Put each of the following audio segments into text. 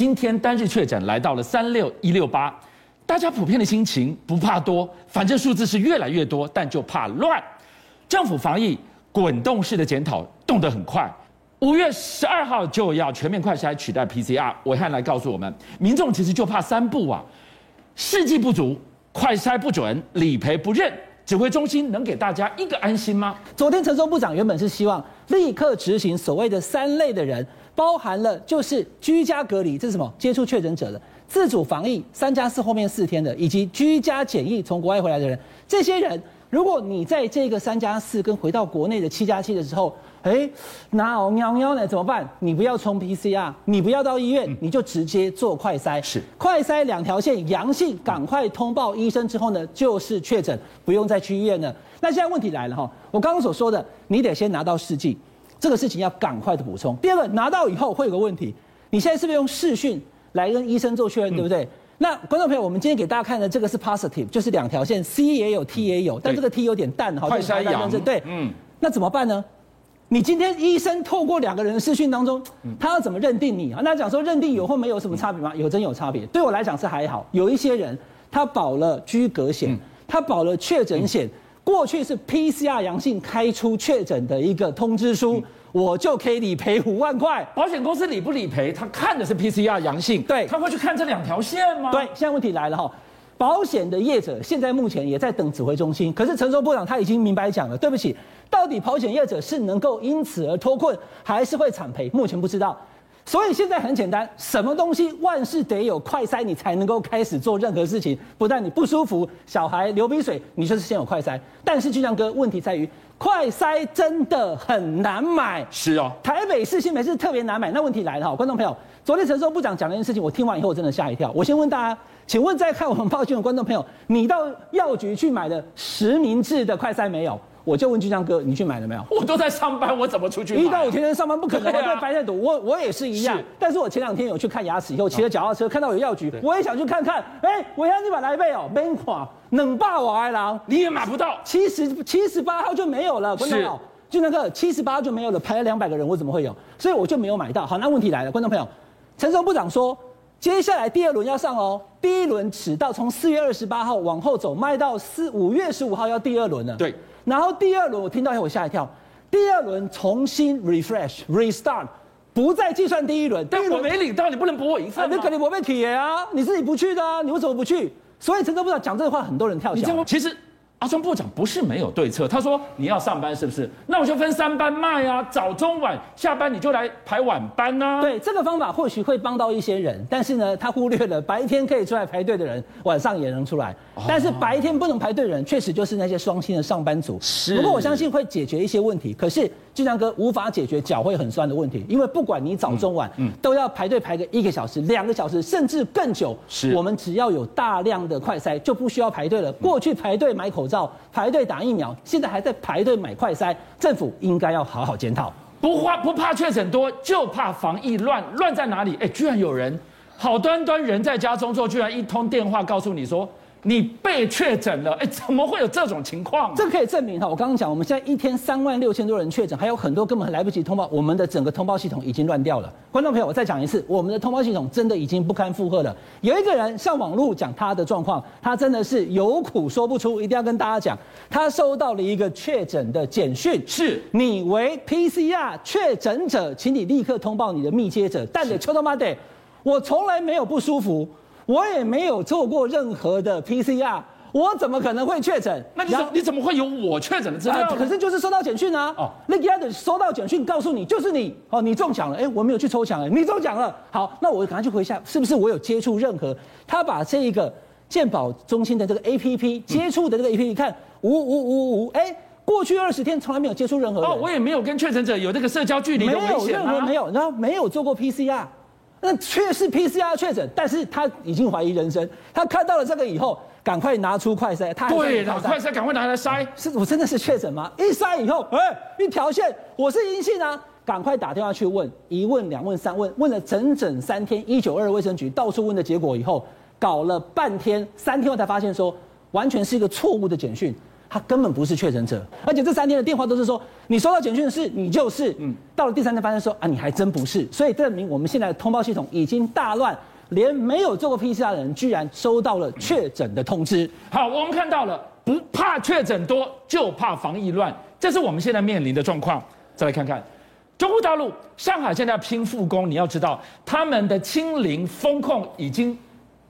今天单日确诊来到了三六一六八，大家普遍的心情不怕多，反正数字是越来越多，但就怕乱。政府防疫滚动式的检讨动得很快，五月十二号就要全面快筛取代 PCR。伟汉来告诉我们，民众其实就怕三不啊：试剂不足、快筛不准、理赔不认。指挥中心能给大家一个安心吗？昨天陈时中部长原本是希望立刻执行所谓的三类的人，包含了就是居家隔离，这是什么？接触确诊者的自主防疫三加四后面四天的，以及居家检疫从国外回来的人，这些人。如果你在这个三加四跟回到国内的七加七的时候，哎，那哦喵喵呢？怎么办？你不要冲 PCR，你不要到医院，你就直接做快筛。是快筛两条线阳性，赶快通报医生之后呢，就是确诊，不用再去医院了。那现在问题来了哈，我刚刚所说的，你得先拿到试剂，这个事情要赶快的补充。第二个，拿到以后会有个问题，你现在是不是用视讯来跟医生做确认，对不对？那观众朋友，我们今天给大家看的这个是 positive，就是两条线，C 也有，T 也有，但这个 T 有点淡，好像快筛阳，对，嗯，那怎么办呢？你今天医生透过两个人的视讯当中，他要怎么认定你啊？那讲说认定有或没有什么差别吗？有，真有差别。对我来讲是还好，有一些人他保了居隔险，他保了确诊险，过去是 PCR 阳性开出确诊的一个通知书。我就可以理赔五万块，保险公司理不理赔？他看的是 PCR 阳性，对，他会去看这两条线吗？对，现在问题来了哈，保险的业者现在目前也在等指挥中心，可是陈州部长他已经明白讲了，对不起，到底保险业者是能够因此而脱困，还是会惨赔？目前不知道。所以现在很简单，什么东西万事得有快筛，你才能够开始做任何事情。不但你不舒服，小孩流鼻水，你就是先有快筛。但是俊相哥，问题在于快筛真的很难买。是哦，台北市、新北市特别难买。那问题来了哈，观众朋友，昨天陈寿部长讲了一件事情，我听完以后我真的吓一跳。我先问大家，请问在看我们报讯的观众朋友，你到药局去买的实名制的快筛没有？我就问俊江哥，你去买了没有？我都在上班，我怎么出去买？一到五天天上班不可能，对白天堵。我我也是一样，但是我前两天有去看牙齿，以后骑着脚踏车看到有药局，我也想去看看。哎，我要你买来背哦，免看，冷霸王爱郎你也买不到，七十七十八号就没有了。观众朋友，就那个七十八号就没有了，排了两百个人，我怎么会有？所以我就没有买到。好，那问题来了，观众朋友，陈松部长说，接下来第二轮要上哦，第一轮迟到，从四月二十八号往后走，卖到四五月十五号要第二轮了。对。然后第二轮我听到以后我吓一跳，第二轮重新 refresh restart，不再计算第一轮。但我没领到，你不能驳我一份吗？那肯定我被体啊，你自己不去的啊，你为什么不去？所以陈时中部长讲这个话，很多人跳脚。其实。阿中部长不是没有对策，他说你要上班是不是？那我就分三班卖啊，早中晚下班你就来排晚班呐、啊。对，这个方法或许会帮到一些人，但是呢，他忽略了白天可以出来排队的人，晚上也能出来。但是白天不能排队的人，确实就是那些双薪的上班族。是。不过我相信会解决一些问题，可是俊相哥无法解决脚会很酸的问题，因为不管你早中晚，嗯，都要排队排个一个小时、两个小时，甚至更久。是。我们只要有大量的快筛，就不需要排队了。过去排队买口罩。排队打疫苗，现在还在排队买快筛，政府应该要好好检讨。不怕不怕确诊多，就怕防疫乱。乱在哪里？哎，居然有人好端端人在家中坐，居然一通电话告诉你说。你被确诊了，哎，怎么会有这种情况？这可以证明哈，我刚刚讲，我们现在一天三万六千多人确诊，还有很多根本来不及通报，我们的整个通报系统已经乱掉了。观众朋友，我再讲一次，我们的通报系统真的已经不堪负荷了。有一个人上网络讲他的状况，他真的是有苦说不出，一定要跟大家讲，他收到了一个确诊的简讯，是你为 PCR 确诊者，请你立刻通报你的密接者。但得秋他妈的，我从来没有不舒服。我也没有做过任何的 PCR，我怎么可能会确诊？那你怎你怎么会有我确诊的资料、啊？可是就是收到简讯啊！哦，那个的收到简讯告诉你就是你哦，你中奖了！哎，我没有去抽奖，哎，你中奖了。好，那我赶快去回一下，是不是我有接触任何？他把这一个健保中心的这个 APP 接触的这个 APP 看，无无无无，哎，过去二十天从来没有接触任何人。哦，我也没有跟确诊者有这个社交距离的危险、啊、没有任何没有，然后没有做过 PCR。那确是 PCR 确诊，但是他已经怀疑人生。他看到了这个以后，赶快拿出快筛。他对了，快筛赶快拿来筛。是我真的是确诊吗？一筛以后，哎，一条线，我是阴性啊！赶快打电话去问，一问两问三问，问了整整三天，一九二卫生局到处问的结果以后，搞了半天，三天后才发现说，完全是一个错误的简讯。他根本不是确诊者，而且这三天的电话都是说你收到简讯的是你就是，嗯，到了第三天发现说啊你还真不是，所以证明我们现在的通报系统已经大乱，连没有做过 PCR 的人居然收到了确诊的通知。好，我们看到了，不怕确诊多，就怕防疫乱，这是我们现在面临的状况。再来看看中国大陆，上海现在要拼复工，你要知道他们的清零风控已经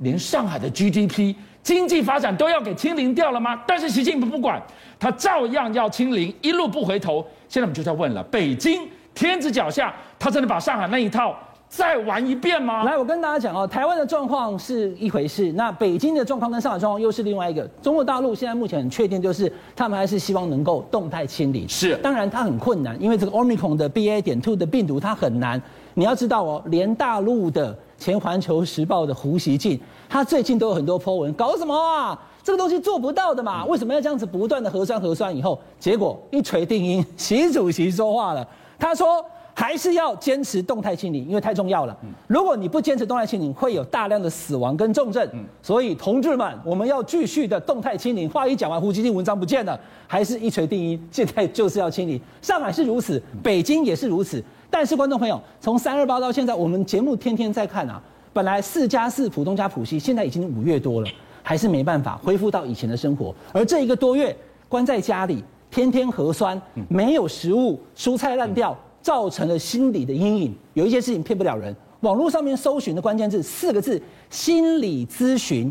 连上海的 GDP。经济发展都要给清零掉了吗？但是习近平不管，他照样要清零，一路不回头。现在我们就在问了：北京天子脚下，他真的把上海那一套再玩一遍吗？来，我跟大家讲哦，台湾的状况是一回事，那北京的状况跟上海状况又是另外一个。中国大陆现在目前很确定，就是他们还是希望能够动态清零。是，当然它很困难，因为这个 Omicron 的 BA. 点 two 的病毒它很难。你要知道哦，连大陆的前环球时报的胡锡进。他最近都有很多 po 文，搞什么啊？这个东西做不到的嘛？为什么要这样子不断的核酸核酸？以后结果一锤定音，习主席说话了，他说还是要坚持动态清零，因为太重要了。如果你不坚持动态清零，会有大量的死亡跟重症。所以同志们，我们要继续的动态清零。话一讲完，胡锡进文章不见了，还是一锤定音，现在就是要清零。上海是如此，北京也是如此。但是观众朋友，从三二八到现在，我们节目天天在看啊。本来四加四，浦东加浦西，现在已经五月多了，还是没办法恢复到以前的生活。而这一个多月关在家里，天天核酸，没有食物，蔬菜烂掉，造成了心理的阴影。有一些事情骗不了人，网络上面搜寻的关键字四个字：心理咨询。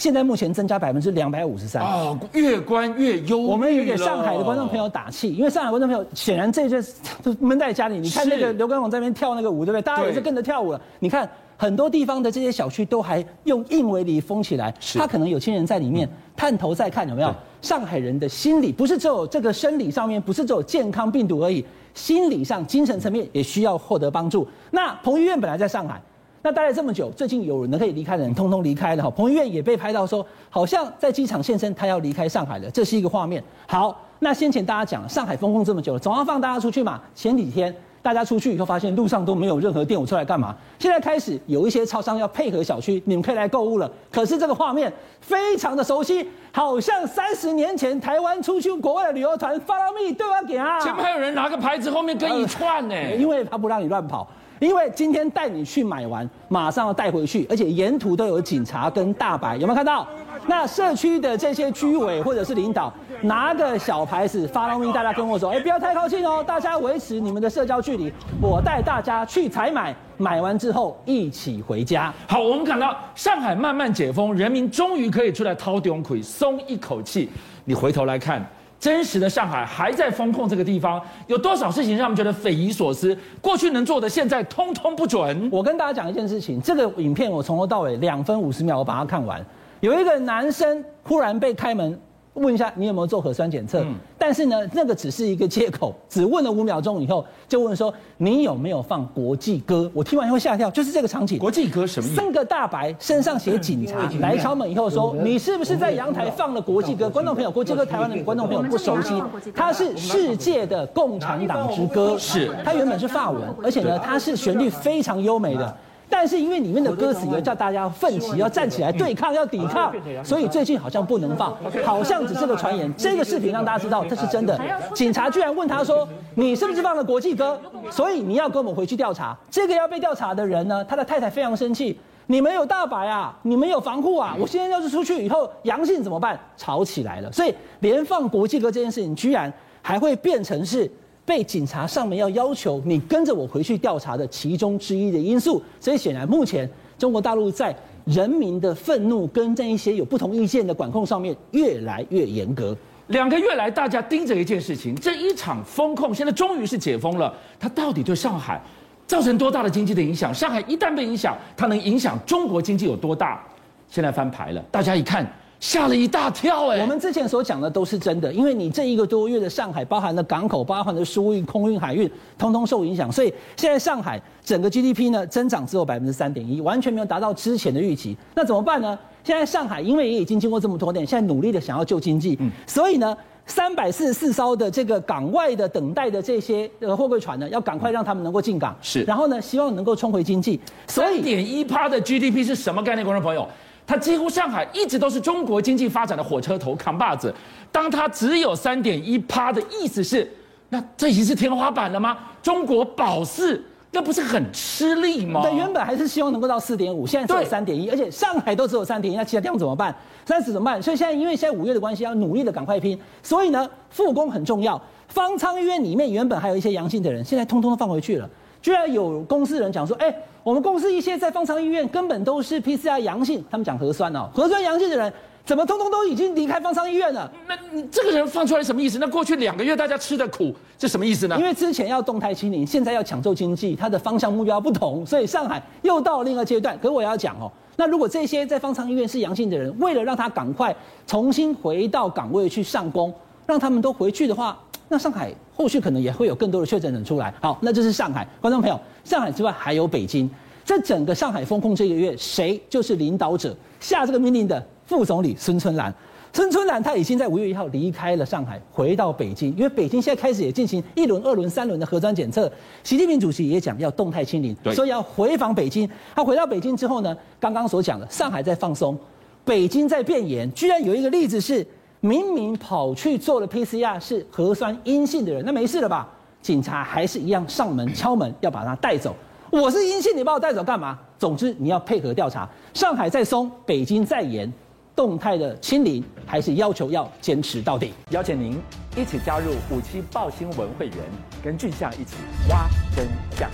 现在目前增加百分之两百五十三。哦，越关越忧。我们也给上海的观众朋友打气，因为上海观众朋友显然这一阵都闷在家里。你看那个刘畊宏在那边跳那个舞，对不对？大家也是跟着跳舞了。你看。很多地方的这些小区都还用硬围篱封起来，他可能有亲人在里面，探头在看有没有。上海人的心理不是只有这个生理上面，不是只有健康病毒而已，心理上、精神层面也需要获得帮助。那彭于晏本来在上海，那待了这么久，最近有人可以离开的人通通离开了哈。彭于晏也被拍到说，好像在机场现身，他要离开上海了，这是一个画面。好，那先前大家讲了，上海封控这么久了，总要放大家出去嘛。前几天。大家出去以后发现路上都没有任何店，我出来干嘛？现在开始有一些超商要配合小区，你们可以来购物了。可是这个画面非常的熟悉，好像三十年前台湾出去国外的旅游团，Follow me，对吧？给啊！前面还有人拿个牌子后面跟一串呢，因为他不让你乱跑。因为今天带你去买完，马上要带回去，而且沿途都有警察跟大白，有没有看到？那社区的这些居委或者是领导拿个小牌子，Follow me，大家跟我说，哎，不要太靠近哦，大家维持你们的社交距离。我带大家去采买，买完之后一起回家。好，我们看到上海慢慢解封，人民终于可以出来掏中气，松一口气。你回头来看。真实的上海还在封控这个地方，有多少事情让我们觉得匪夷所思？过去能做的，现在通通不准。我跟大家讲一件事情，这个影片我从头到尾两分五十秒，我把它看完。有一个男生忽然被开门。问一下你有没有做核酸检测？嗯、但是呢，那个只是一个借口，只问了五秒钟以后，就问说你有没有放国际歌？我听完以后吓跳，就是这个场景。国际歌什么意思？三个大白身上写警察来敲门以后说，你是不是在阳台放了国际歌？观众朋友，国际歌台湾的观众朋友不熟悉，它是世界的共产党之歌，是它原本是法文，而且呢，它是旋律非常优美的。但是因为里面的歌词有叫大家奋起，要站起来对抗，要抵抗，所以最近好像不能放，好像只是个传言。这个视频让大家知道这是真的。警察居然问他说：“你是不是放了国际歌？所以你要跟我们回去调查。”这个要被调查的人呢，他的太太非常生气：“你们有大白啊，你们有防护啊，我现在要是出去以后阳性怎么办？”吵起来了。所以连放国际歌这件事情，居然还会变成是。被警察上门要要求你跟着我回去调查的其中之一的因素，所以显然目前中国大陆在人民的愤怒跟这一些有不同意见的管控上面越来越严格。两个月来，大家盯着一件事情，这一场封控现在终于是解封了，它到底对上海造成多大的经济的影响？上海一旦被影响，它能影响中国经济有多大？现在翻牌了，大家一看。吓了一大跳哎！我们之前所讲的都是真的，因为你这一个多月的上海，包含了港口、包含了输运、空运、海运，通通受影响。所以现在上海整个 GDP 呢，增长只有百分之三点一，完全没有达到之前的预期。那怎么办呢？现在上海因为也已经经过这么多年，现在努力的想要救经济，嗯，所以呢，三百四十四艘的这个港外的等待的这些呃货柜船呢，要赶快让他们能够进港，是，然后呢，希望能够冲回经济。所以点一趴的 GDP 是什么概念，观众朋友？它几乎上海一直都是中国经济发展的火车头扛把子。当它只有三点一趴的意思是，那这已经是天花板了吗？中国保四。那不是很吃力吗？对，原本还是希望能够到四点五，现在只有三点一，而且上海都只有三点一，那其他地方怎么办？三十怎么办？所以现在因为现在五月的关系，要努力的赶快拼。所以呢，复工很重要。方舱医院里面原本还有一些阳性的人，现在通通都放回去了。居然有公司人讲说，哎，我们公司一些在方舱医院根本都是 PCR 阳性，他们讲核酸哦，核酸阳性的人。怎么通通都已经离开方舱医院了？那你这个人放出来什么意思？那过去两个月大家吃的苦，这什么意思呢？因为之前要动态清零，现在要抢救经济，它的方向目标不同，所以上海又到了另一个阶段。可是我要讲哦，那如果这些在方舱医院是阳性的人，为了让他赶快重新回到岗位去上工，让他们都回去的话，那上海后续可能也会有更多的确诊者出来。好，那就是上海。观众朋友，上海之外还有北京。在整个上海封控这个月，谁就是领导者下这个命令的？副总理孙春兰，孙春兰他已经在五月一号离开了上海，回到北京，因为北京现在开始也进行一轮、二轮、三轮的核酸检测。习近平主席也讲要动态清零，所以要回访北京。他回到北京之后呢，刚刚所讲的上海在放松，北京在变严，居然有一个例子是，明明跑去做了 PCR 是核酸阴性的人，那没事了吧？警察还是一样上门敲门要把他带走。我是阴性，你把我带走干嘛？总之你要配合调查。上海在松，北京在严。动态的清零，还是要求要坚持到底？邀请您一起加入五七报新闻会员，跟俊相一起挖真相。